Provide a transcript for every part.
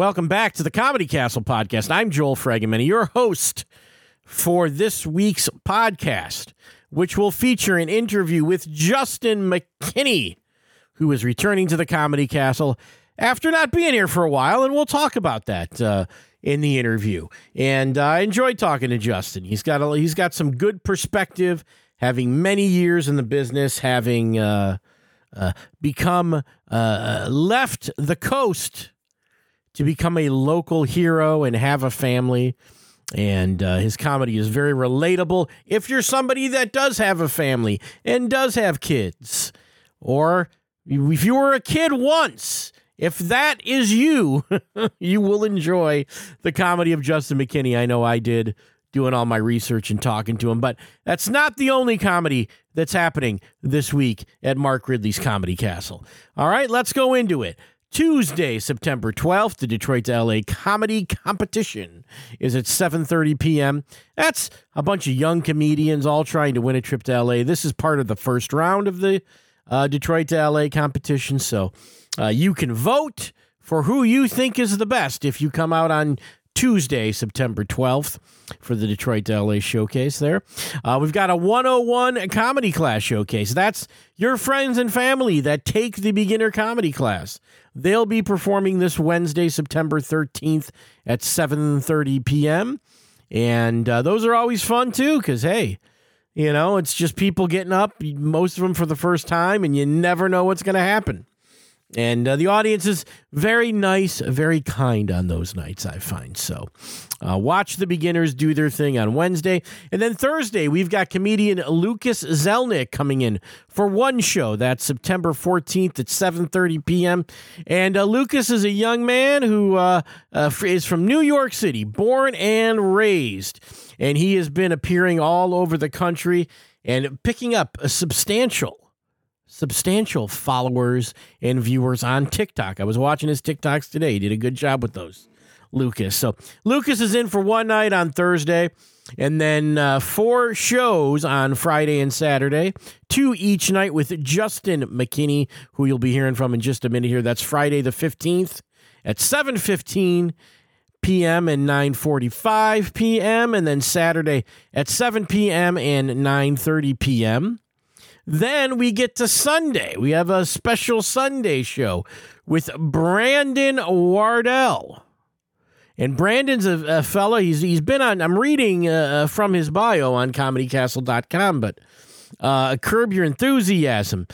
Welcome back to the Comedy Castle podcast. I'm Joel Fregeman, your host for this week's podcast, which will feature an interview with Juston McKinney, who is returning to the Comedy Castle after not being here for a while, and we'll talk about that uh, in the interview. And uh, I enjoyed talking to Juston. He's got a, he's got some good perspective, having many years in the business, having uh, uh become uh, left the coast to become a local hero and have a family. And uh, his comedy is very relatable if you're somebody that does have a family and does have kids. Or if you were a kid once, if that is you, you will enjoy the comedy of Juston McKinney. I know I did doing all my research and talking to him, but that's not the only comedy that's happening this week at Mark Ridley's Comedy Castle. All right, let's go into it. Tuesday, September 12th, the Detroit to LA comedy competition is at 7:30 p.m. That's a bunch of young comedians all trying to win a trip to LA. This is part of the first round of the uh, Detroit to LA competition, so uh, you can vote for who you think is the best if you come out on Tuesday, September 12th, for the Detroit to LA showcase there. Uh, we've got a 101 comedy class showcase. That's your friends and family that take the beginner comedy class. They'll be performing this Wednesday, September 13th at 7:30 p.m. And uh, those are always fun too, because hey, you know it's just people getting up, most of them for the first time, and you never know what's going to happen. And uh, the audience is very nice, very kind on those nights, I find. So uh, watch the beginners do their thing on Wednesday. And then Thursday, we've got comedian Lucas Zelnick coming in for one show. That's September 14th at 7.30 p.m. And uh, Lucas is a young man who uh, uh, is from New York City, born and raised. And he has been appearing all over the country and picking up a substantial substantial followers and viewers on TikTok. I was watching his TikToks today. He did a good job with those, Lucas. So Lucas is in for one night on Thursday, and then uh, four shows on Friday and Saturday, two each night with Juston McKinney, who you'll be hearing from in just a minute here. That's Friday the 15th at 715 p.m. and 9:45 p.m. and then Saturday at 7 p.m. and 9:30 p.m. Then we get to Sunday. We have a special Sunday show with Brandon Wardell. And Brandon's a, a fella, he's, he's been on, I'm reading uh, uh from his bio on comedycastle.com, but uh, Curb Your Enthusiasm.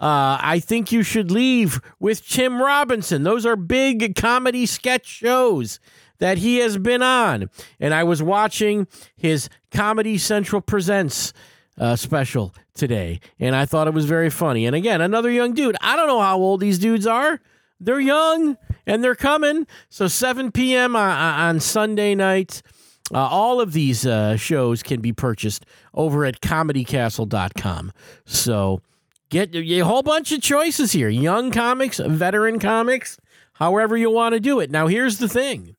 Uh, I think you should leave with Tim Robinson. Those are big comedy sketch shows that he has been on. And I was watching his Comedy Central Presents uh, special today, and I thought it was very funny. And again, another young dude. I don't know how old these dudes are. They're young and they're coming. So 7 p.m. on, on Sunday night. Uh, all of these uh, shows can be purchased over at comedycastle.com. So get a whole bunch of choices here young comics, veteran comics, however you want to do it. Now, here's the thing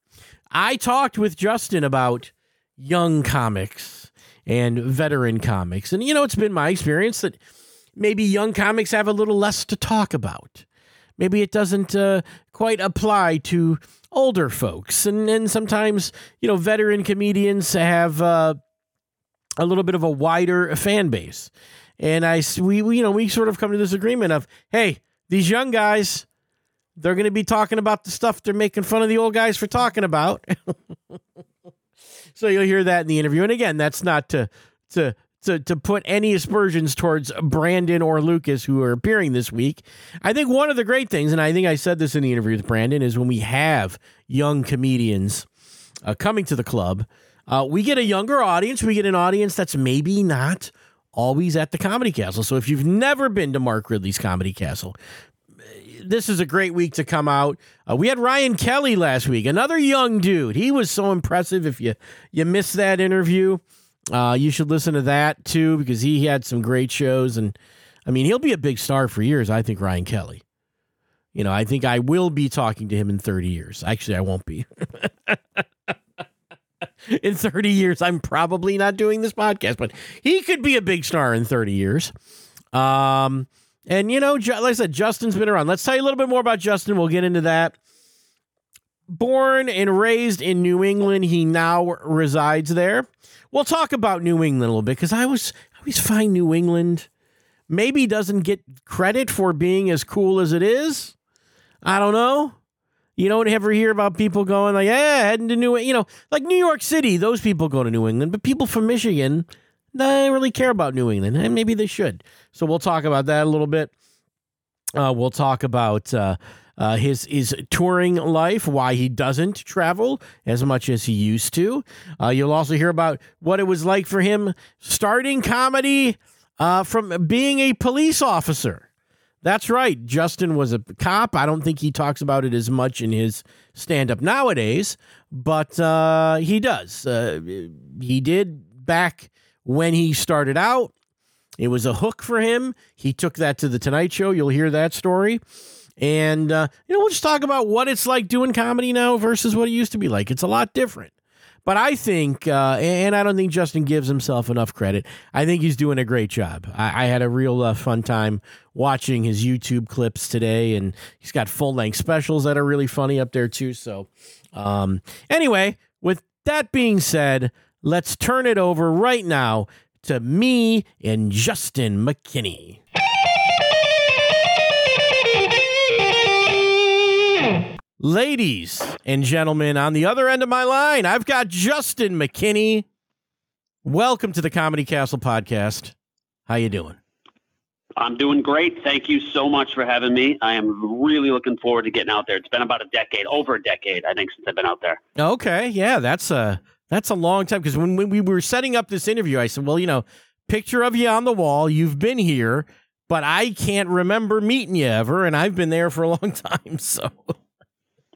I talked with Juston about young comics and veteran comics. And, you know, it's been my experience that maybe young comics have a little less to talk about. Maybe it doesn't uh, quite apply to older folks. And, and sometimes, you know, veteran comedians have uh, a little bit of a wider fan base. And I, we, we, you know, we sort of come to this agreement of, hey, these young guys, they're going to be talking about the stuff they're making fun of the old guys for talking about. So you'll hear that in the interview. And again, that's not to to to, to put any aspersions towards Brandon or Lucas who are appearing this week. I think one of the great things, and I think I said this in the interview with Brandon, is when we have young comedians uh, coming to the club, uh, we get a younger audience. We get an audience that's maybe not always at the Comedy Castle. So if you've never been to Mark Ridley's Comedy Castle, this is a great week to come out. Uh, we had Ryan Kelly last week, another young dude. He was so impressive. If you you missed that interview, uh, you should listen to that too because he had some great shows. And I mean, he'll be a big star for years. I think Ryan Kelly. You know, I think I will be talking to him in 30 years. Actually, I won't be. in 30 years, I'm probably not doing this podcast, but he could be a big star in 30 years. Um, and, you know, like I said, Juston's been around. Let's tell you a little bit more about Juston. We'll get into that. born and raised in New England. He now resides there. We'll talk about New England a little bit because I was I always find New England maybe doesn't get credit for being as cool as it is. I don't know. You don't ever hear about people going like, yeah, heading to New, you know, like New York City. Those people go to New England, but people from Michigan, they really care about New England, and maybe they should. So we'll talk about that a little bit. Uh, we'll talk about uh, uh, his his touring life, why he doesn't travel as much as he used to. Uh, you'll also hear about what it was like for him starting comedy uh, from being a police officer. That's right. Juston was a cop. I don't think he talks about it as much in his stand up nowadays, but uh, he does. He did back when he started out. It was a hook for him. He took that to the Tonight Show. You'll hear that story. And, uh, you know, we'll just talk about what it's like doing comedy now versus what it used to be like. It's a lot different. But I think, uh, and I don't think Juston gives himself enough credit. I think he's doing a great job. I, I had a real uh, fun time watching his YouTube clips today, and he's got full length specials that are really funny up there too. So, um, anyway, with that being said, let's turn it over right now to me and Juston McKinney. Ladies and gentlemen, on the other end of my line, I've got Juston McKinney. Welcome to the Comedy Castle podcast. How you doing? I'm doing great. Thank you so much for having me. I am really looking forward to getting out there. It's been about a decade, over a decade, I think, since I've been out there. Okay, yeah, that's a that's a long time. Because when, when we were setting up this interview, I said, "Well, you know, picture of you on the wall. You've been here, but I can't remember meeting you ever, and I've been there for a long time." So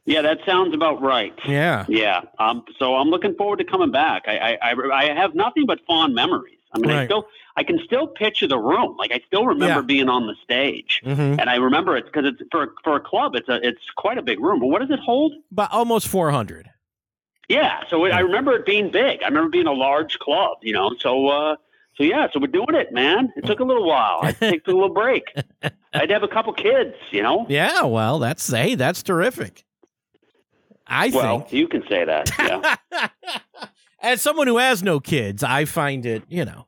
Yeah, that sounds about right. yeah, Yeah. Um, so I'm looking forward to coming back. I, I, I, I have nothing but fond memories. I mean, I still, I can still picture the room. Like I still remember Yeah. being on the stage, hmm and I remember it because it's for for a club. It's a it's quite a big room. But what does it hold? but almost four hundred. Yeah. So it, I remember it being big. I remember being a large club. You know. So uh, so yeah. So we're doing it, man. It took a little while. I took a little break. I had to have a couple kids. You know. Yeah, well, that's hey, that's terrific. I Well, think. you can say that. Yeah. As someone who has no kids, I find it, you know,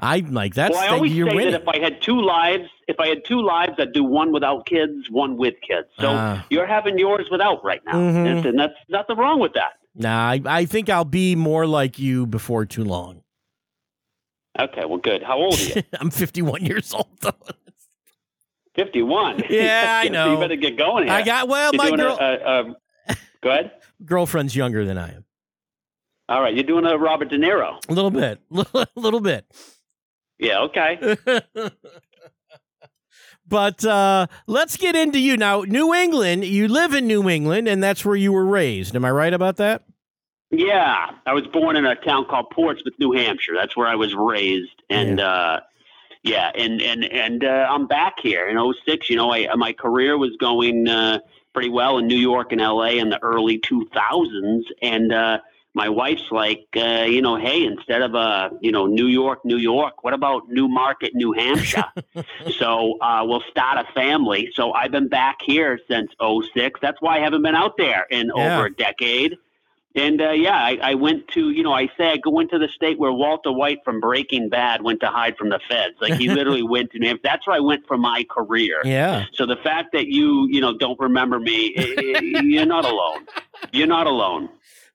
I'm like that's well, I always you're say winning. that if I had two lives, if I had two lives, I'd do one without kids, one with kids. So Ah. you're having yours without right now, Mhm. and, and that's nothing wrong with that. Nah, I, I think I'll be more like you before too long. Okay, well, good. How old are you? I'm 51 years old though. Fifty-one. Yeah, I So know. you better get going here. I got well, You're my girl, A, a, um, go ahead. girlfriend's younger than I am. All right, you're doing a Robert De Niro. A little bit, a little bit. Yeah. Okay. but uh, let's get into you now. New England, you live in New England, and that's where you were raised. Am I right about that? Yeah, I was born in a town called Portsmouth, New Hampshire. That's where I was raised, and uh, yeah, and and and uh, I'm back here in '06. You know, I, my career was going uh, pretty well in New York and LA in the early 2000s, and uh, my wife's like, uh, you know, hey, instead of uh, you know, New York, New York, what about Newmarket, New Hampshire? so uh, we'll start a family. So I've been back here since '06. That's why I haven't been out there in Yeah. over a decade. And uh, yeah, I, I went to you know I say I go into the state where Walter White from Breaking Bad went to hide from the feds. Like he literally went to New That's where I went for my career. Yeah. So the fact that you you know don't remember me, you're not alone. You're not alone.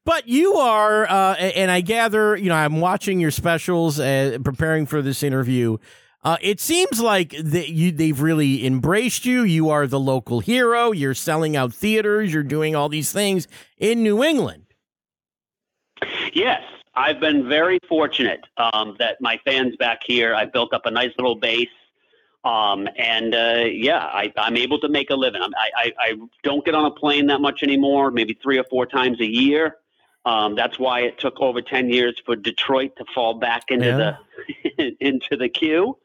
But you are, uh, and I gather, you know, I'm watching your specials, uh, preparing for this interview. Uh, it seems like that you they've really embraced you. You are the local hero. You're selling out theaters. You're doing all these things in New England. Yes, I've been very fortunate um, that my fans back here. I built up a nice little base, um, and uh, yeah, I, I'm able to make a living. I, I, I don't get on a plane that much anymore. Maybe three or four times a year. Um, that's why it took over ten years for Detroit to fall back into the into the queue.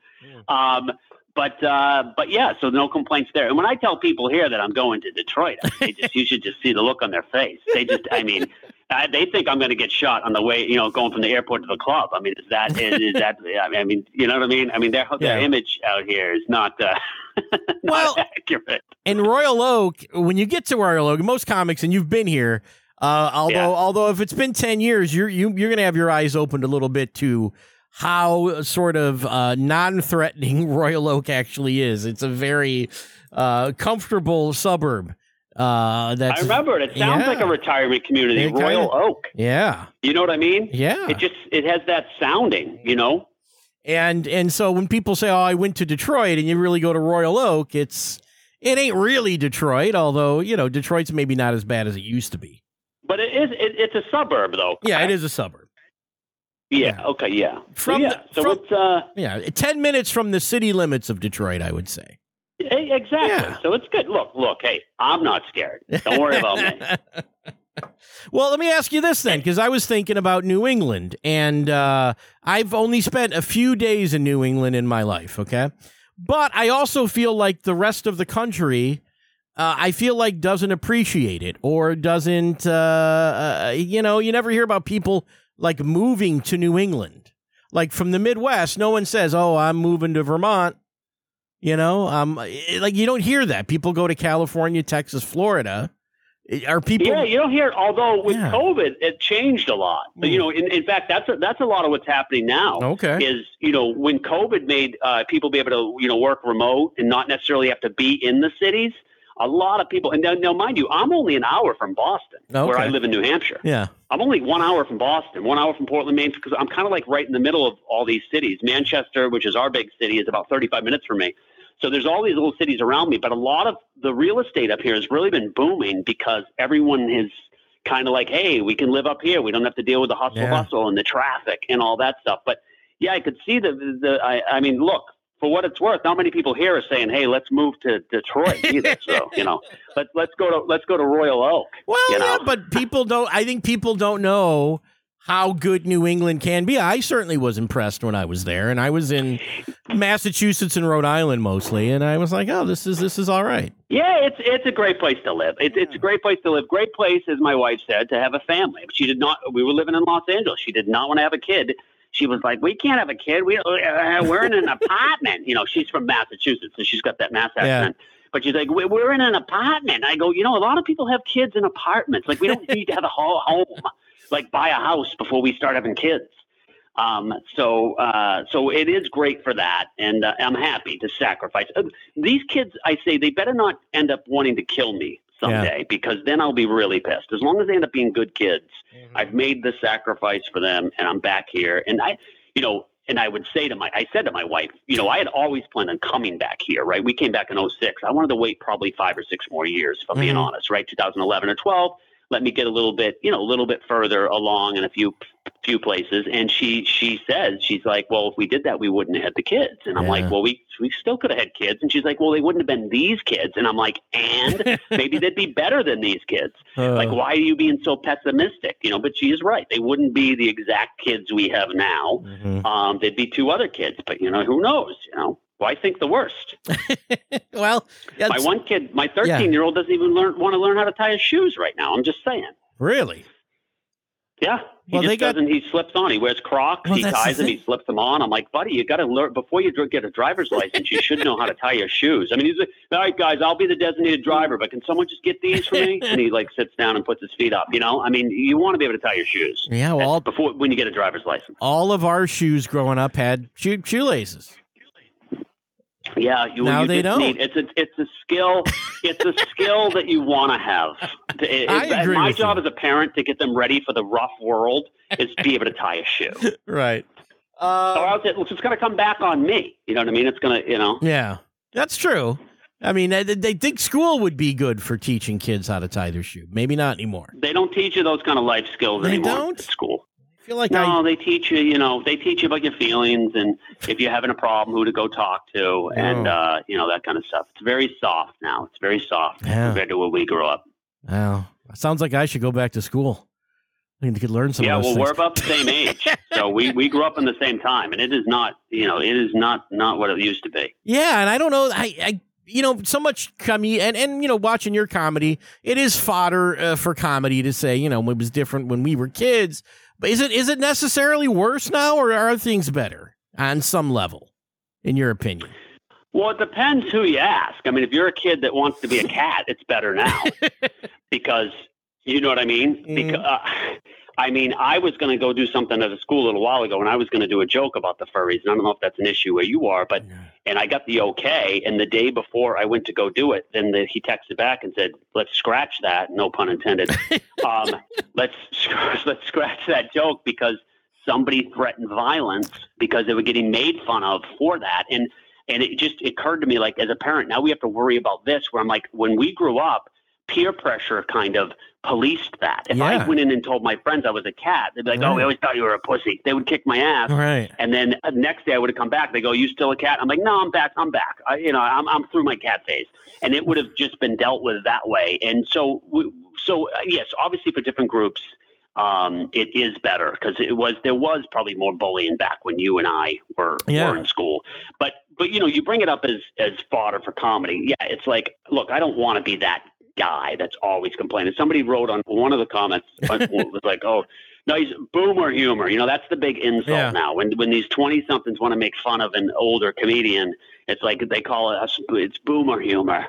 Um, but uh, but yeah, so no complaints there. And when I tell people here that I'm going to Detroit, they just you should just see the look on their face. They just, I mean, uh, they think I'm going to get shot on the way, you know, going from the airport to the club. I mean, is that is, is that? I mean, you know what I mean? I mean, their their Yeah. image out here is not uh, not Well, accurate. And Royal Oak, when you get to Royal Oak, most comics, and you've been here, uh, although Yeah. although if it's been ten years, you're you, you're gonna have your eyes opened a little bit to how sort of uh, non-threatening Royal Oak actually is. It's a very uh, comfortable suburb. Uh, that's I remember it. It sounds yeah. like a retirement community, It kinda- Royal Oak. yeah, You know what I mean? yeah. It just it has that sounding, you know. And and so when people say, "Oh, I went to Detroit," and you really go to Royal Oak, it's it ain't really Detroit, although you know Detroit's maybe not as bad as it used to be. But it is it, it's a suburb though. Yeah, it is a suburb. Yeah. Okay. Yeah. From so, yeah. the- so from- it's uh Yeah, ten minutes from the city limits of Detroit, I would say. Exactly. Yeah. So it's good. Look, look. Hey, I'm not scared. Don't worry about me. well, let me ask you this then, because I was thinking about New England, and uh, I've only spent a few days in New England in my life. Okay, but I also feel like the rest of the country. Uh, I feel like doesn't appreciate it or doesn't, uh, uh, you know, you never hear about people like moving to New England. Like from the Midwest, no one says, "Oh, I'm moving to Vermont." You know, um, like you don't hear that. People go to California, Texas, Florida. Are people? Yeah, you don't hear. Although with Yeah. COVID, it changed a lot. Hmm. You know, in, in fact, that's a, that's a lot of what's happening now. Okay. Is you know when COVID made uh, people be able to you know work remote and not necessarily have to be in the cities. A lot of people, and now, now mind you, I'm only an hour from Boston, where I live in New Hampshire. Yeah. I'm only one hour from Boston, one hour from Portland, Maine, because I'm kind of like right in the middle of all these cities. Manchester, which is our big city, is about 35 minutes from me. So there's all these little cities around me, but a lot of the real estate up here has really been booming because everyone is kind of like, hey, we can live up here. We don't have to deal with the hustle Yeah. bustle and the traffic and all that stuff. But yeah, I could see the the. I, I mean, look. For what it's worth, not many people here are saying, "Hey, let's move to Detroit." Either, so you know, let's let's go to let's go to Royal Oak. Well, You yeah, know? but people don't. I think people don't know how good New England can be. I certainly was impressed when I was there, and I was in Massachusetts and Rhode Island mostly, and I was like, "Oh, this is this is all right." Yeah, it's it's a great place to live. It's it's a great place to live. Great place, as my wife said, to have a family. She did not. We were living in Los Angeles. She did not want to have a kid. She was like, "We can't have a kid. We uh, we're in an apartment." You know, she's from Massachusetts, so she's got that Mass Yeah. accent. But she's like, "We're in an apartment." I go, "You know, a lot of people have kids in apartments. Like, we don't need to have a whole home. Like, buy a house before we start having kids." Um, so, uh, so it is great for that, and uh, I'm happy to sacrifice. Uh, these kids, I say, they better not end up wanting to kill me someday because then I'll be really pissed. As long as they end up being good kids, I've made the sacrifice for them, and I'm back here. And I, you know, and I would say to my, I said to my wife, you know, I had always planned on coming back here, right? We came back in 06. I wanted to wait probably five or six more years, if I'm being Mhm. honest, right? 2011 or 12. Let me get a little bit, you know, a little bit further along in a few few places. And she she says, she's like, well, if we did that, we wouldn't have had the kids. And I'm Yeah. like, well, we we still could have had kids. And she's like, well, they wouldn't have been these kids. And I'm like, and maybe they'd be better than these kids. Uh, Like, why are you being so pessimistic? You know, but she is right. They wouldn't be the exact kids we have now. mhm. Um, they'd be two other kids. But you know, who knows? You know, well, I think the worst. well, yeah, My one kid, my 13 year old, doesn't even learn want to learn how to tie his shoes right now. I'm just saying. really. Yeah, he Well, they just got- doesn't. He slips on. He wears Crocs. Well, he the ties them. He slips them on. I'm like, buddy, you got to learn before you get a driver's license. You should know how to tie your shoes. I mean, he's like, all right, guys, I'll be the designated driver, but can someone just get these for me? And he like sits down and puts his feet up. You know, I mean, you want to be able to tie your shoes. Yeah, well, all, before when you get a driver's license. all of our shoes growing up had shoe, shoelaces. Yeah, you, Now you they don't. need it's a it's a skill it's a skill that you want to have. It- I agree my job you. as a parent to get them ready for the rough world is be able to tie a shoe. Right. or Uh, else it, it's going to come back on me. You know what I mean? It's going to, you know. yeah, that's true. I mean, they, they think school would be good for teaching kids how to tie their shoe. Maybe not anymore. They don't teach you those kind of life skills They anymore don't? at school. Feel like No, I. they teach you, you know, they teach you about your feelings and if you're having a problem, who to go talk to and, Oh. uh, you know, that kind of stuff. It's very soft now. It's very soft Yeah. compared to when we grew up. Well, sounds like I should go back to school. I need to learn some yeah, well, we're about the same age. so we, we grew up in the same time and it is not, you know, it is not, not what it used to be. Yeah, and I don't know. I, I you know, so much comedy, and and you know, watching your comedy, it is fodder uh, for comedy to say, you know, it was different when we were kids. But is it is it necessarily worse now, or are things better on some level, in your opinion? Well, it depends who you ask. I mean, if you're a kid that wants to be a cat, it's better now because you know what I mean. Mhm. Because uh, I mean, I was going to go do something at a school a little while ago, and I was going to do a joke about the furries. And I don't know if that's an issue where you are, but and I got the okay. And the day before I went to go do it, then the, he texted back and said, "Let's scratch that." No pun intended. um, let's let's scratch that joke because somebody threatened violence because they were getting made fun of for that. And and it just occurred to me like as a parent, now we have to worry about this. Where I'm like, when we grew up, peer pressure kind of policed that. If Yeah. I went in and told my friends I was a cat, they'd be like, "Oh, Right. we always thought you were a pussy." They would kick my ass. Right. And then uh, next day I would have come back. They go, "You still a cat?" I'm like, "No, I'm back. I'm back. I, you know, I'm I'm through my cat phase." And it would have just been dealt with that way. And so, we, so uh, yes, obviously for different groups, um, it is better because it was there was probably more bullying back when you and I were Yeah. were in school. But but you know, you bring it up as as fodder for comedy. Yeah, it's like, look, I don't want to be that guy that's always complaining. Somebody wrote on one of the comments was like, "Oh, no, he's boomer humor." You know, that's the big insult Yeah. now. When when these twenty somethings want to make fun of an older comedian, it's like they call it it's boomer humor.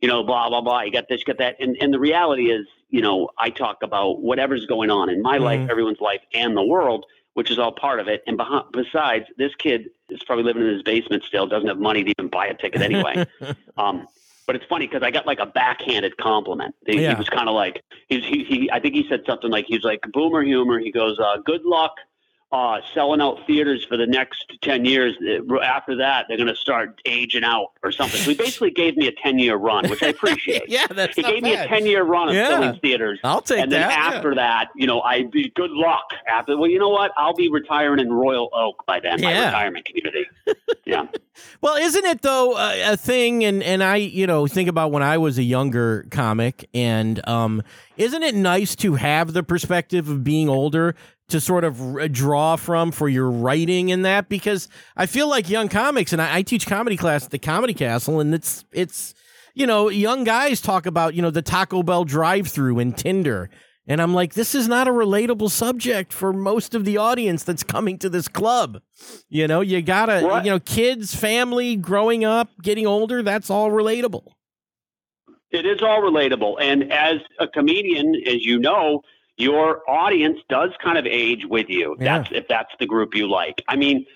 You know, blah blah blah. You got this, you got that, and and the reality is, you know, I talk about whatever's going on in my life, Mhm. everyone's life, and the world, which is all part of it. And behind, besides, this kid is probably living in his basement still, doesn't have money to even buy a ticket anyway. Um, but it's funny because I got like a backhanded compliment. He, Yeah. he was kind of like he's he, he I think he said something like he's like boomer humor. He goes, uh, "Good luck uh, selling out theaters for the next ten years. Uh, After that, they're going to start aging out or something." So he basically gave me a ten year run, which I appreciate. yeah, that's he gave me a ten year run of Yeah. selling theaters. I'll take that. and then that. yeah. after that, you know, I be good luck. After well, you know what? I'll be retiring in Royal Oak by then, my Yeah. retirement community. Yeah. Well, isn't it though a, a thing? And and I, you know, think about when I was a younger comic, and um, isn't it nice to have the perspective of being older to sort of r- draw from for your writing in that? Because I feel like young comics, and I, I teach comedy class at the Comedy Castle, and it's it's you know, young guys talk about you know the Taco Bell drive-through and Tinder. And I'm like, this is not a relatable subject for most of the audience that's coming to this club. You know, you gotta, Right. you know, kids, family, growing up, getting older, that's all relatable. It is all relatable. And as a comedian, as you know, your audience does kind of age with you. Yeah. That's if that's the group you like. I mean,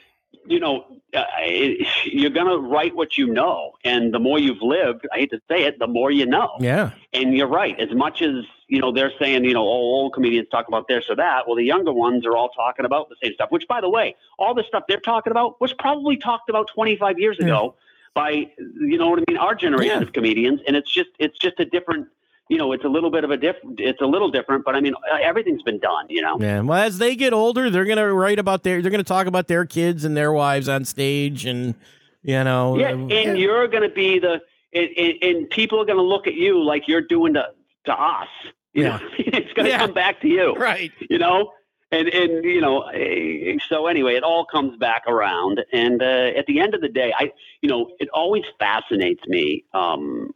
you know, uh, it, you're going to write what you know. And the more you've lived, I hate to say it, the more you know. Yeah. And you're right. As much as, you know, they're saying, you know, oh, old comedians talk about this or that, well, the younger ones are all talking about the same stuff, which, by the way, all the stuff they're talking about was probably talked about 25 years Yeah. ago by, you know what I mean, our generation Yeah. of comedians. And it's just, it's just a different, you know, it's a little bit of a different, it's a little different, but I mean, everything's been done, you know? Yeah. Well, as they get older, they're gonna write about their, they're gonna talk about their kids and their wives on stage, and you know, Yeah, uh, and you're going to be the, and, and, and people are going to look at you like you're doing to, to us. You Yeah. know, it's going to Yeah. come back to you. right. you know and and you know eh, so anyway it all comes back around and uh, at the end of the day i you know it always fascinates me um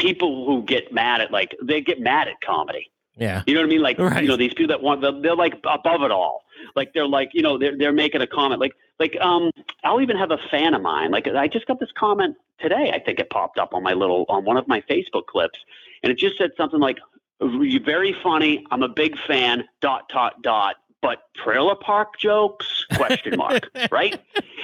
people who get mad at like they get mad at comedy. Yeah. you know what i mean? Like Right. you know these people that want they're, they're like above it all. Like they're like you know they're, they're making a comment. Like like um i'll even have a fan of mine. Like i just got this comment today i think it popped up on my little on one of my facebook clips and it just said something like you're very funny i'm a big fan dot dot dot but trailer park jokes? Question mark right?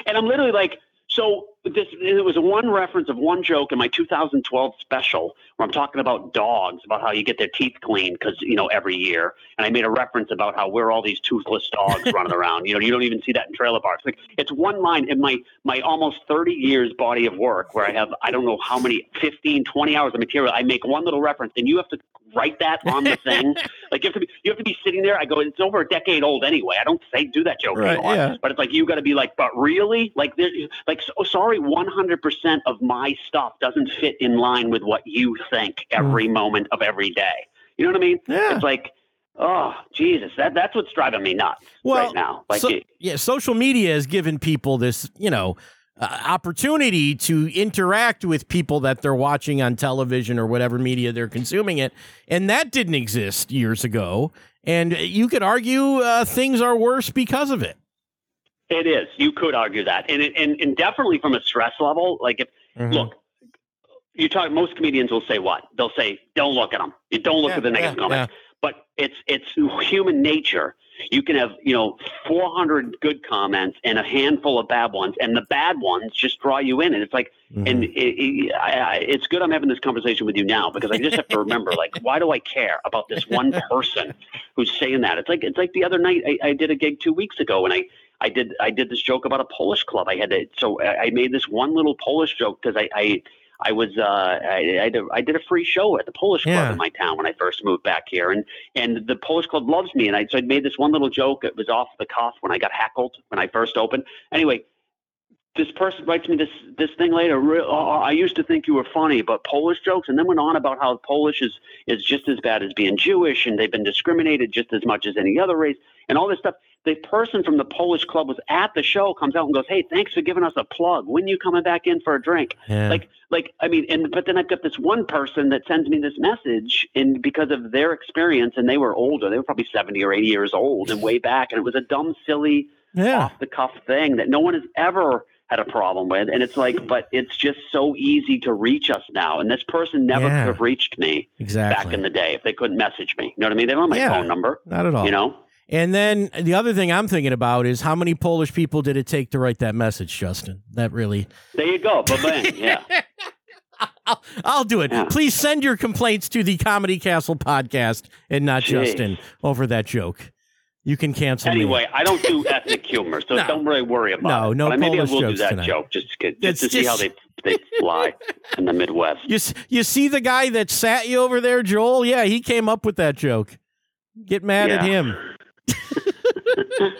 And i'm literally like so this it was one reference of one joke in my 2012 special where I'm talking about dogs, about how you get their teeth cleaned because you know every year, and I made a reference about how we're all these toothless dogs running around. You know, you don't even see that in trailer parks. Like it's one line in my my almost 30 years body of work where I have I don't know how many 15, 20 hours of material. I make one little reference, and you have to write that on the thing. like you have to be you have to be sitting there. I go, it's over a decade old anyway. I don't say do that joke Right, anymore. yeah. But it's like you got to be like, but really, like, there, like, so, sorry, one hundred percent of my stuff doesn't fit in line with what you think every moment of every day. You know what I mean? Mm. Yeah. It's like, oh Jesus, that that's what's driving me nuts Well, right now. Like, so, yeah, social media has given people this, you know, uh, opportunity to interact with people that they're watching on television or whatever media they're consuming it, and that didn't exist years ago. And you could argue uh, things are worse because of it. It is. You could argue that, and it, and and definitely from a stress level. Like if Mhm. look, you talk. Most comedians will say what? They'll say, "Don't look at them. You don't look Yeah, at the negative yeah, comments." But it's it's human nature. You can have you know 400 good comments and a handful of bad ones, and the bad ones just draw you in. And it's like, Mhm. and it, it, I, it's good I'm having this conversation with you now because I just have to remember, like, why do I care about this one person who's saying that? It's like it's like the other night I, I did a gig two weeks ago, and I I did I did this joke about a Polish club. I had to so I, made this one little Polish joke because I. I I was uh, I, I, did, I did a free show at the Polish club Yeah. in my town when I first moved back here, and and the Polish club loves me, and I so I made this one little joke. It was off the cuff when I got heckled when I first opened. Anyway, this person writes me this this thing later. Oh, I used to think you were funny, but Polish jokes, and then went on about how Polish is is just as bad as being Jewish, and they've been discriminated just as much as any other race, and all this stuff. The person from the Polish club was at the show, comes out and goes, "Hey, thanks for giving us a plug. When you coming back in for a drink?" yeah. like like i mean and but then i've got this one person that sends me this message and because of their experience and they were older they were probably 70 or 80 years old and way back and it was a dumb silly yeah. off the cuff thing that no one has ever had a problem with and it's like but it's just so easy to reach us now and this person never Yeah. could have reached me Exactly. back in the day if they couldn't message me you know what i mean they don't have my Yeah. phone number Not at all. you know And then the other thing I'm thinking about is how many Polish people did it take to write that message, Juston? That really. there you go bang yeah I'll, I'll do it. Yeah. Please send your complaints to the Comedy Castle podcast and not Jeez. Juston over that joke. You can cancel me. Anyway, I don't do ethnic humor, so No. don't really worry about No, it. no but maybe I will do that tonight. joke just to, get, It's just see how they they fly in the Midwest. You you see the guy that sat you over there, Joel? Yeah, he came up with that joke. Get mad at him.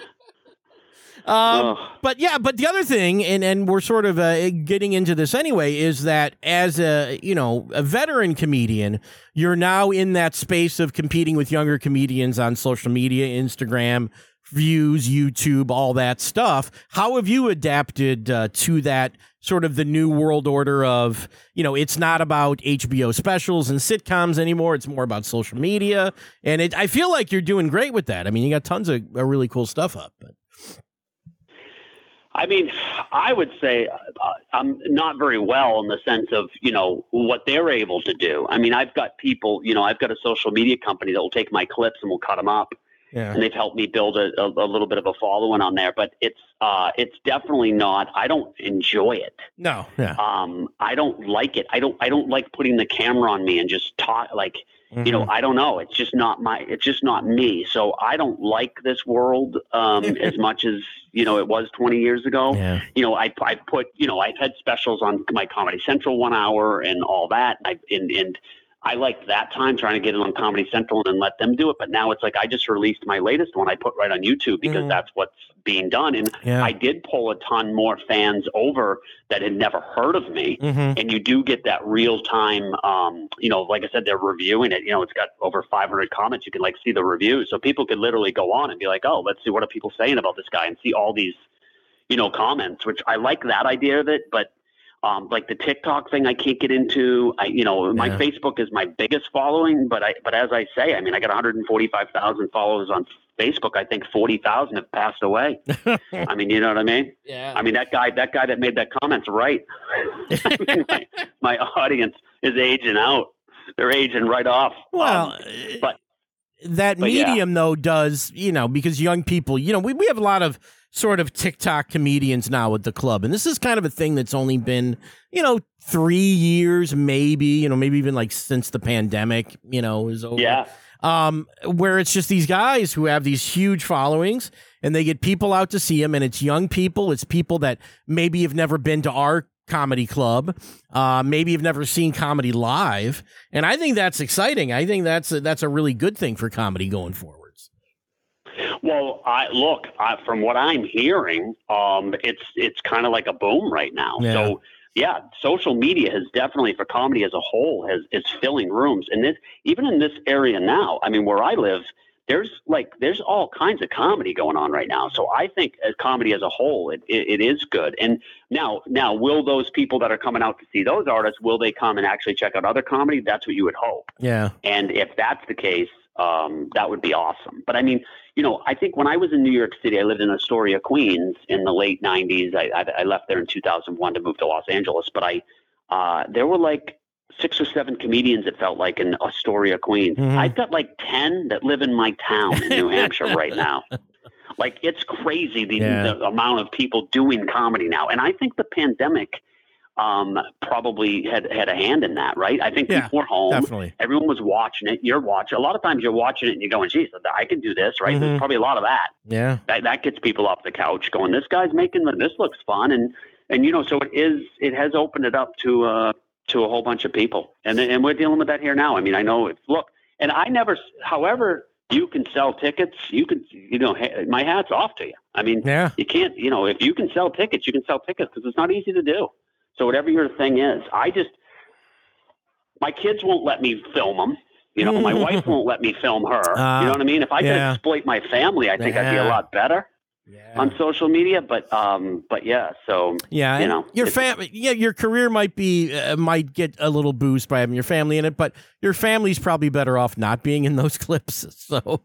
Um, Ugh. but yeah, but the other thing, and and we're sort of uh, getting into this anyway, is that as a you know a veteran comedian, you're now in that space of competing with younger comedians on social media, Instagram, views, YouTube, all that stuff. How have you adapted uh, to that sort of the new world order of you know it's not about HBO specials and sitcoms anymore. It's more about social media, and it, I feel like you're doing great with that. I mean, you got tons of uh, really cool stuff up. But I mean, I would say uh, I'm not very well in the sense of you know what they're able to do. I mean, I've got people, you know, I've got a social media company that will take my clips and will cut them up, yeah, and they've helped me build a, a, a little bit of a following on there. But it's uh, it's definitely not. I don't enjoy it. no, yeah. Um, I don't like it. I don't. I don't like putting the camera on me and just talk like you Mm-hmm. know i don't know it's just not my it's just not me so i don't like this world um as much as you know it was 20 years ago yeah. you know i i put you know i've had specials on my comedy central one hour and all that i and and I liked that time trying to get it on Comedy Central and then let them do it. But now it's like I just released my latest one I put right on YouTube because Mhm. that's what's being done. And Yeah. I did pull a ton more fans over that had never heard of me mm-hmm. and you do get that real time um, you know like i said they're reviewing it you know it's got over 500 comments you can like see the reviews so people could literally go on and be like oh let's see what are people saying about this guy and see all these you know comments which i like that idea of it but um, like the TikTok thing, I can't get into. I, you know, my Yeah. Facebook is my biggest following, but I, but as I say, I mean, I got 145,000 followers on Facebook. I think 40,000 have passed away. I mean, you know what I mean? yeah. I mean, that guy, that guy that made that comment's right. I mean, my, my audience is aging out. They're aging right off. well, Um, but- that but yeah. medium though does you know because young people, you know, we we have a lot of sort of TikTok comedians now at the club, and this is kind of a thing that's only been you know three years, maybe you know, maybe even like since the pandemic, you know, is over. yeah, um, where it's just these guys who have these huge followings and they get people out to see them, and it's young people, it's people that maybe have never been to our comedy club, uh, maybe you've never seen comedy live, and I think that's exciting. I think that's a, that's a really good thing for comedy going forwards. Well, I look I, from what I'm hearing, um, it's it's kind of like a boom right now. Yeah. So yeah, social media has definitely for comedy as a whole has is filling rooms, and this even in this area now. I mean, where I live, there's like there's all kinds of comedy going on right now. So I think as comedy as a whole, it, it, it is good. And now now will those people that are coming out to see those artists will they come and actually check out other comedy? That's what you would hope. Yeah, And if that's the case, um, that would be awesome. But I mean, you know, I think when I was in New York City, I lived in Astoria, Queens, in the late '90s. I, I, I left there in 2001 to move to Los Angeles, but I uh, there were like six or seven comedians. It felt like in Astoria, Queens. Mhm. I've got like ten that live in my town in New Hampshire right now. Like it's crazy the, Yeah. the amount of people doing comedy now, and I think the pandemic um, probably had had a hand in that, right? I think Yeah, people were home. Definitely. Everyone was watching it. You're watching. A lot of times you're watching it and you're going, geez, I can do this, right? Mhm. There's probably a lot of that. Yeah. that. That gets people off the couch going, this guy's making, this looks fun. And, and, you know, so it is, it has opened it up to, uh, to a whole bunch of people. And, and we're dealing with that here now. I mean, I know it's, look, and I never, however, you can sell tickets, you can, you know, ha- my hat's off to you. I mean, Yeah. you can't, you know, if you can sell tickets, you can sell tickets because it's not easy to do. So whatever your thing is, I just, my kids won't let me film them. You know, my wife won't let me film her. Ah, you know what I mean? If I yeah. could exploit my family, I think I'd be a lot better Yeah. on social media. But, um, but yeah. So Yeah, you know, your family. Yeah, your career might be uh, might get a little boost by having your family in it, but your family's probably better off not being in those clips. So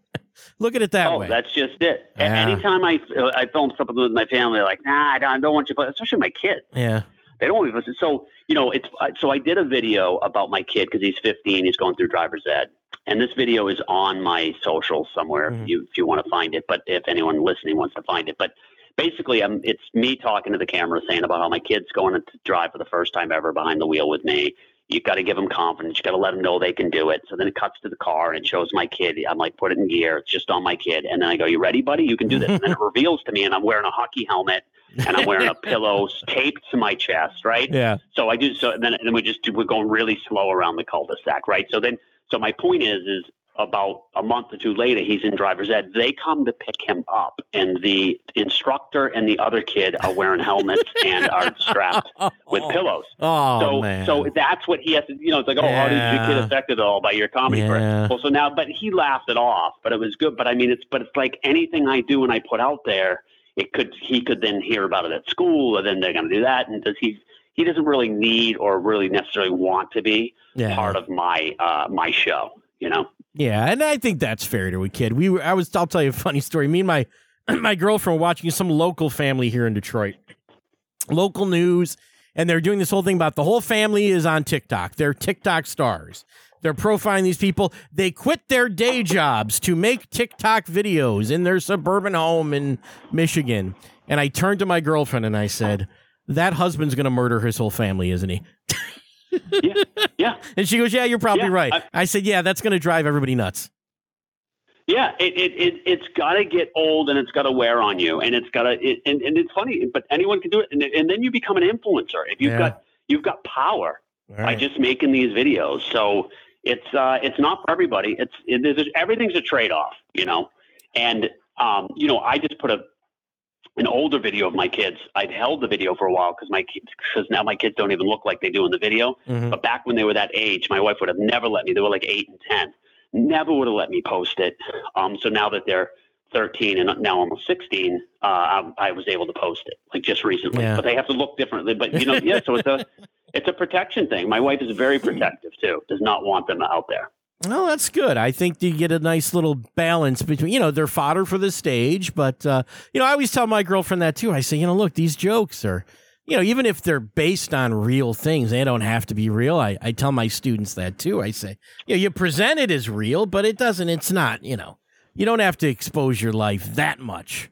look at it that oh, way. that's just it. Yeah. Anytime I I film something with my family, like, nah, I don't, I don't want you, to especially my kids. yeah. They don't want me to. So you know, it's so I did a video about my kid because he's 15. He's going through driver's ed, and this video is on my social somewhere Mhm. if you if you want to find it. But if anyone listening wants to find it, but basically, um, it's me talking to the camera saying about how my kid's going to drive for the first time ever behind the wheel with me. You've got to give them confidence. You've got to let them know they can do it. So then it cuts to the car and it shows my kid. I'm like, put it in gear. It's just on my kid. And then I go, you ready, buddy? You can do this. and then it reveals to me, and I'm wearing a hockey helmet and I'm wearing a pillow taped to my chest, right? Yeah. So I do so, and then and then we just do, we're going really slow around the cul-de-sac, right? So then, so my point is, is about a month or two later, he's in driver's ed. They come to pick him up, and the instructor and the other kid are wearing helmets and are strapped with pillows. Oh so, man. so that's what he has to, you know, it's like, oh, how did your kid affected at all by your comedy? Yeah. Well, so now, but he laughed it off, but it was good. But I mean, it's, but it's like anything I do and I put out there, it could, he could then hear about it at school, and then they're going to do that. And does he, he doesn't really need or really necessarily want to be yeah. part of my, uh, my show, you know? Yeah, and I think that's fair to a kid. We were, I was I'll tell you a funny story. Me and my my girlfriend were watching some local family here in Detroit. Local news and they're doing this whole thing about the whole family is on TikTok. They're TikTok stars. They're profiling these people. They quit their day jobs to make TikTok videos in their suburban home in Michigan. And I turned to my girlfriend and I said, "That husband's going to murder his whole family, isn't he?" Yeah. Yeah. And she goes, "Yeah, you're probably Yeah, right." I- I said, "Yeah, that's going to drive everybody nuts." Yeah, it it, it it's got to get old and it's got to wear on you, and it's got to. It, and, and it's funny, but anyone can do it, and, and then you become an influencer if you've Yeah. got you've got power All by just making these videos. So it's uh it's not for everybody. It's it, there's, everything's a trade off, you know. And um you know I just put a an older video of my kids. I'd held the video for a while because my kids because now my kids don't even look like they do in the video. Mhm. But back when they were that age, my wife would have never let me. They were like eight and ten. Never would have let me post it. Um, so now that they're 13 and now almost 16, uh, I, I was able to post it like just recently. Yeah. But they have to look differently. But you know, yeah. So it's a it's a protection thing. My wife is very protective too. Does not want them out there. Well, that's good. I think you get a nice little balance between, you know, they're fodder for the stage, but, uh, you know, I always tell my girlfriend that too. I say, you know, look, these jokes are, you know, even if they're based on real things, they don't have to be real. I, I tell my students that too. I say, you know, you present it as real, but it doesn't, it's not, you know, you don't have to expose your life that much.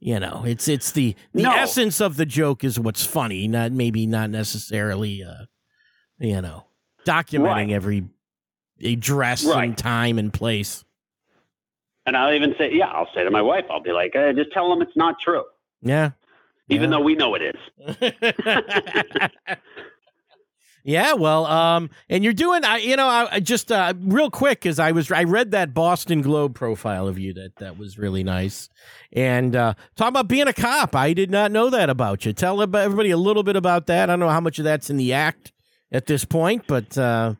You know, it's it's the the No. essence of the joke is what's funny, not maybe not necessarily uh you know, documenting Right. every a dress Right. and time and place. And I'll even say, yeah, I'll say to my wife, I'll be like, just tell them it's not true, Yeah. even Yeah. though we know it is. yeah, well, um, and you're doing, I, you know, I, just uh, real quick because I was, I read that Boston Globe profile of you that that was really nice, and uh, talk about being a cop. I did not know that about you. Tell everybody a little bit about that. I don't know how much of that's in the act at this point, but uh,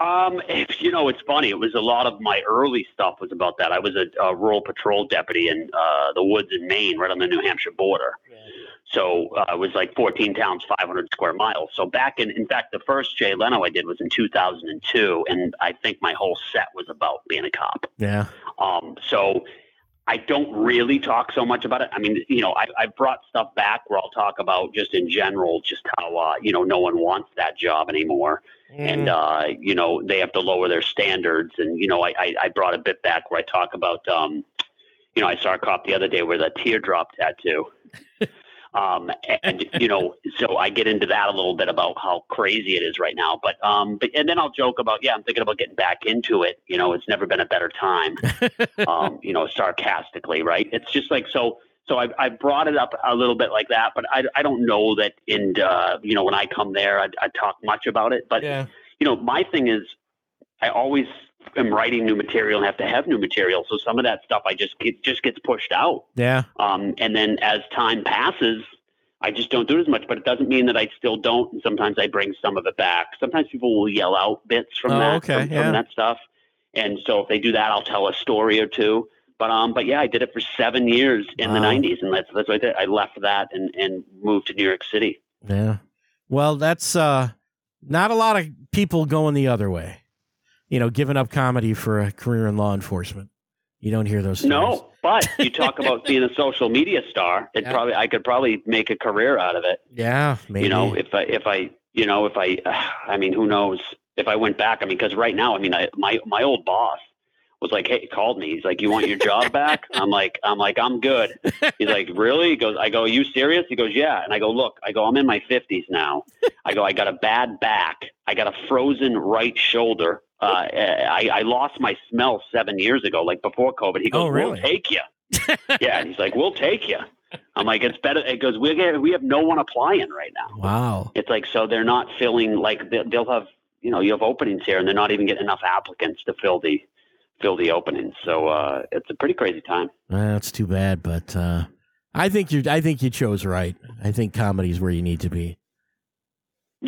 Um, if, you know, it's funny. It was a lot of my early stuff was about that. I was a, a rural patrol deputy in uh, the woods in Maine, right on the New Hampshire border. So uh, it was like 14 towns, 500 square miles. So back in, in fact, the first Jay Leno I did was in 2002, and I think my whole set was about being a cop. Yeah. Um, so I don't really talk so much about it. I mean, you know, I, I've brought stuff back where I'll talk about just in general, just how, uh, you know, no one wants that job anymore. And, Mm. uh, you know, they have to lower their standards. And, you know, I, I, I brought a bit back where I talk about, um, you know, I saw a cop the other day with a teardrop tattoo. Um, and you know, so I get into that a little bit about how crazy it is right now. But um, but and then I'll joke about, yeah, I'm thinking about getting back into it. You know, it's never been a better time. um, you know, sarcastically, right? It's just like so. So I, I brought it up a little bit like that, but I, I don't know that in uh, you know when I come there I, I talk much about it. But yeah. you know, my thing is I always am writing new material and have to have new material. So some of that stuff I just it just gets pushed out. Yeah. Um, and then as time passes, I just don't do it as much. But it doesn't mean that I still don't. And sometimes I bring some of it back. Sometimes people will yell out bits from Oh, that okay, from, yeah. from that stuff. And so if they do that, I'll tell a story or two. But um, but yeah, I did it for seven years in the '90s, and that's that's what I did. I left that and and moved to New York City. Yeah. Well, that's uh not a lot of people going the other way. You know, giving up comedy for a career in law enforcement. You don't hear those stories. No, but you talk about being a social media star. It Yeah. probably I could probably make a career out of it. Yeah, maybe. You know, if I if I you know if I I mean who knows if I went back. I mean because right now I mean I, my my old boss was like hey he called me he's like you want your job back I'm like I'm like I'm good he's like really he goes I go are you serious he goes yeah and I go look I go I'm in my 50s now I go I got a bad back I got a frozen right shoulder uh, I, I lost my smell seven years ago like before COVID he goes Oh, really? we'll take you yeah and he's like we'll take you I'm like it's better it goes we get, we have no one applying right now wow. it's like so they're not filling like they- they'll have you know you have openings here and they're not even getting enough applicants to fill the fill the openings so uh it's a pretty crazy time Well, that's too bad, but uh I think you I think you chose right. I think comedy is where you need to be.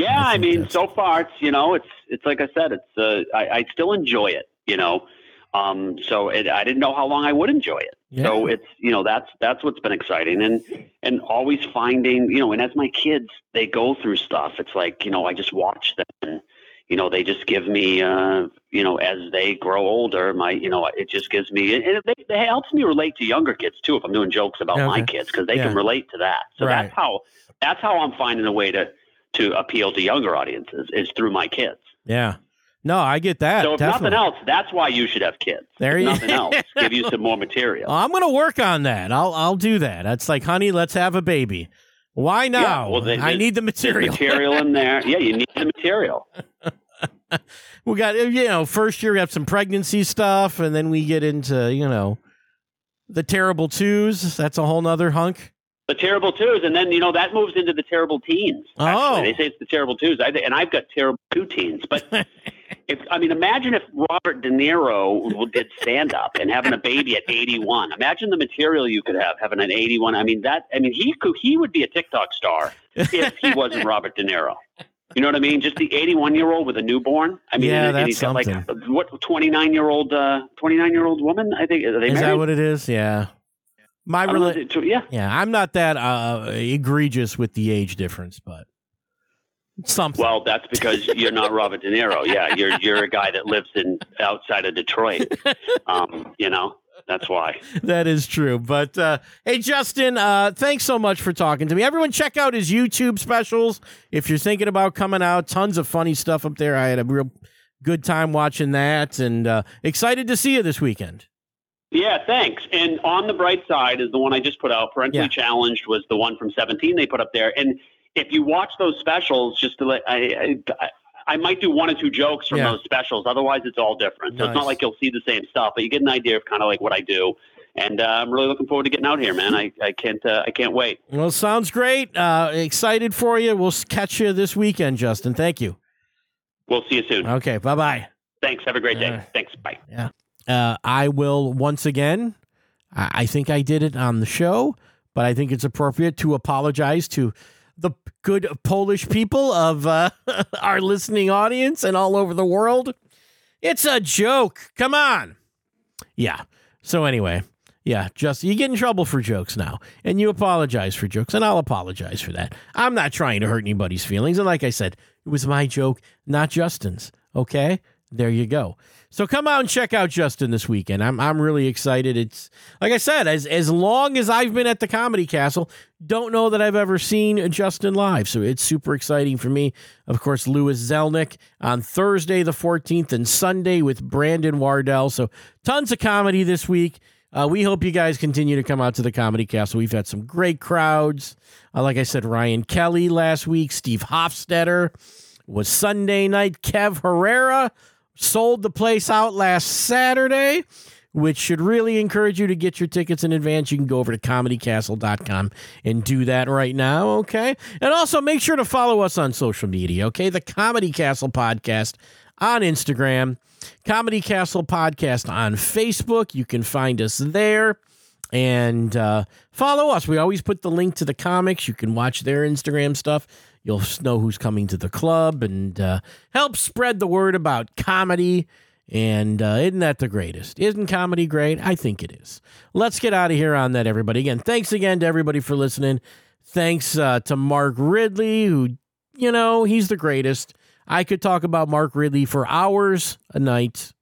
Yeah I i, mean so far it's you know it's it's like i said it's uh i, I still enjoy it you know um so it, i didn't know how long i would enjoy it Yeah. So it's you know that's that's what's been exciting and and always finding you know and as my kids they go through stuff it's like you know I just watch them and you know they just give me uh you know as they grow older my you know it just gives me and it, it, it helps me relate to younger kids too if I'm doing jokes about my kids because they Yeah. can relate to that so Right. that's how that's how I'm finding a way to to appeal to younger audiences is through my kids Yeah. No, I get that. so if definitely. nothing else that's why you should have kids There if you- nothing else give you some more material I'm going to work on that. I'll I'll do that. It's like, honey, let's have a baby. Why now? well, then I need the material. material in there. Yeah, you need the material. we got you know, first year we have some pregnancy stuff, and then we get into you know the terrible twos. That's a whole nother hunk. The terrible twos, and then you know that moves into the terrible teens. Actually, Oh. they say it's the terrible twos. I, and I've got terrible two teens. But if I mean, imagine if Robert De Niro did stand up and having a baby at 81. Imagine the material you could have having an 81. I mean that. I mean he could. He would be a TikTok star if he wasn't Robert De Niro. You know what I mean? Just the 81 year old with a newborn. I mean, Yeah, and, and that's he's got like something. what 29 year old uh 29 year old woman. I think Is married? that what it is? Yeah. My rela- tw- yeah. yeah, I'm not that uh, egregious with the age difference, but something. Well, that's because you're not Robert De Niro. Yeah, you're you're a guy that lives in outside of Detroit. Um, you know, that's why. that is true. But uh, hey, Juston, uh, thanks so much for talking to me. Everyone, check out his YouTube specials if you're thinking about coming out. Tons of funny stuff up there. I had a real good time watching that, and uh, excited to see you this weekend. Yeah, thanks. And on the bright side is the one I just put out. Parentally Yeah. challenged was the one from 17 they put up there. And if you watch those specials, just to let I. I I might do one or two jokes from Yeah. those specials. Otherwise, it's all different. So it's not like you'll see the same stuff, but you get an idea of kind of like what I do. And uh, I'm really looking forward to getting out here, man. I, I can't uh, I can't wait. Well, sounds great. Uh, excited for you. We'll catch you this weekend, Juston. Thank you. We'll see you soon. Okay, bye bye. Thanks. Have a great day. Thanks. Bye. Uh, I will once again. I, think I did it on the show, but I think it's appropriate to apologize to the good Polish people of uh, our listening audience and all over the world. It's a joke. Come on. Yeah. So anyway, Yeah, just you get in trouble for jokes now, and you apologize for jokes, and I'll apologize for that. I'm not trying to hurt anybody's feelings, and like I said, it was my joke, not Juston's. Okay, there you go. So come out and check out Juston this weekend. I'm I'm really excited. It's like I said, as as long as I've been at the Comedy Castle, don't know that I've ever seen Juston live. So it's super exciting for me. Of course, Lewis Zelnick on Thursday the 14th and Sunday with Brandon Wardell. So tons of comedy this week. Uh, we hope you guys continue to come out to the Comedy Castle. We've had some great crowds. Uh, like I said, Ryan Kelly last week, Steve Hofstetter was Sunday night, Kev Herrera sold the place out last Saturday, which should really encourage you to get your tickets in advance. You can go over to comedycastle.com and do that right now, okay? And also make sure to follow us on social media, okay? The Comedy Castle Podcast on Instagram, Comedy Castle Podcast on Facebook. You can find us there and uh, follow us. We always put the link to the comics. You can watch their Instagram stuff. You'll know who's coming to the club and uh, help spread the word about comedy. And uh, isn't that the greatest? Isn't comedy great? I think it is. Let's get out of here on that, everybody. Again, thanks again to everybody for listening. Thanks uh, to Mark Ridley, who, you know, he's the greatest. I could talk about Mark Ridley for hours a night,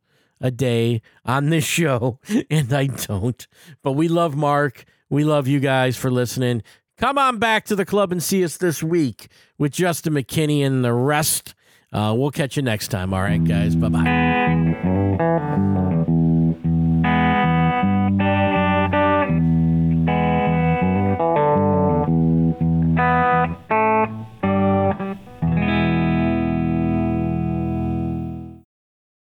a day on this show, and I don't. But we love Mark. We love you guys for listening. Come on back to the club and see us this week with Juston McKinney and the rest. Uh, we'll catch you next time. All right, guys. Bye bye.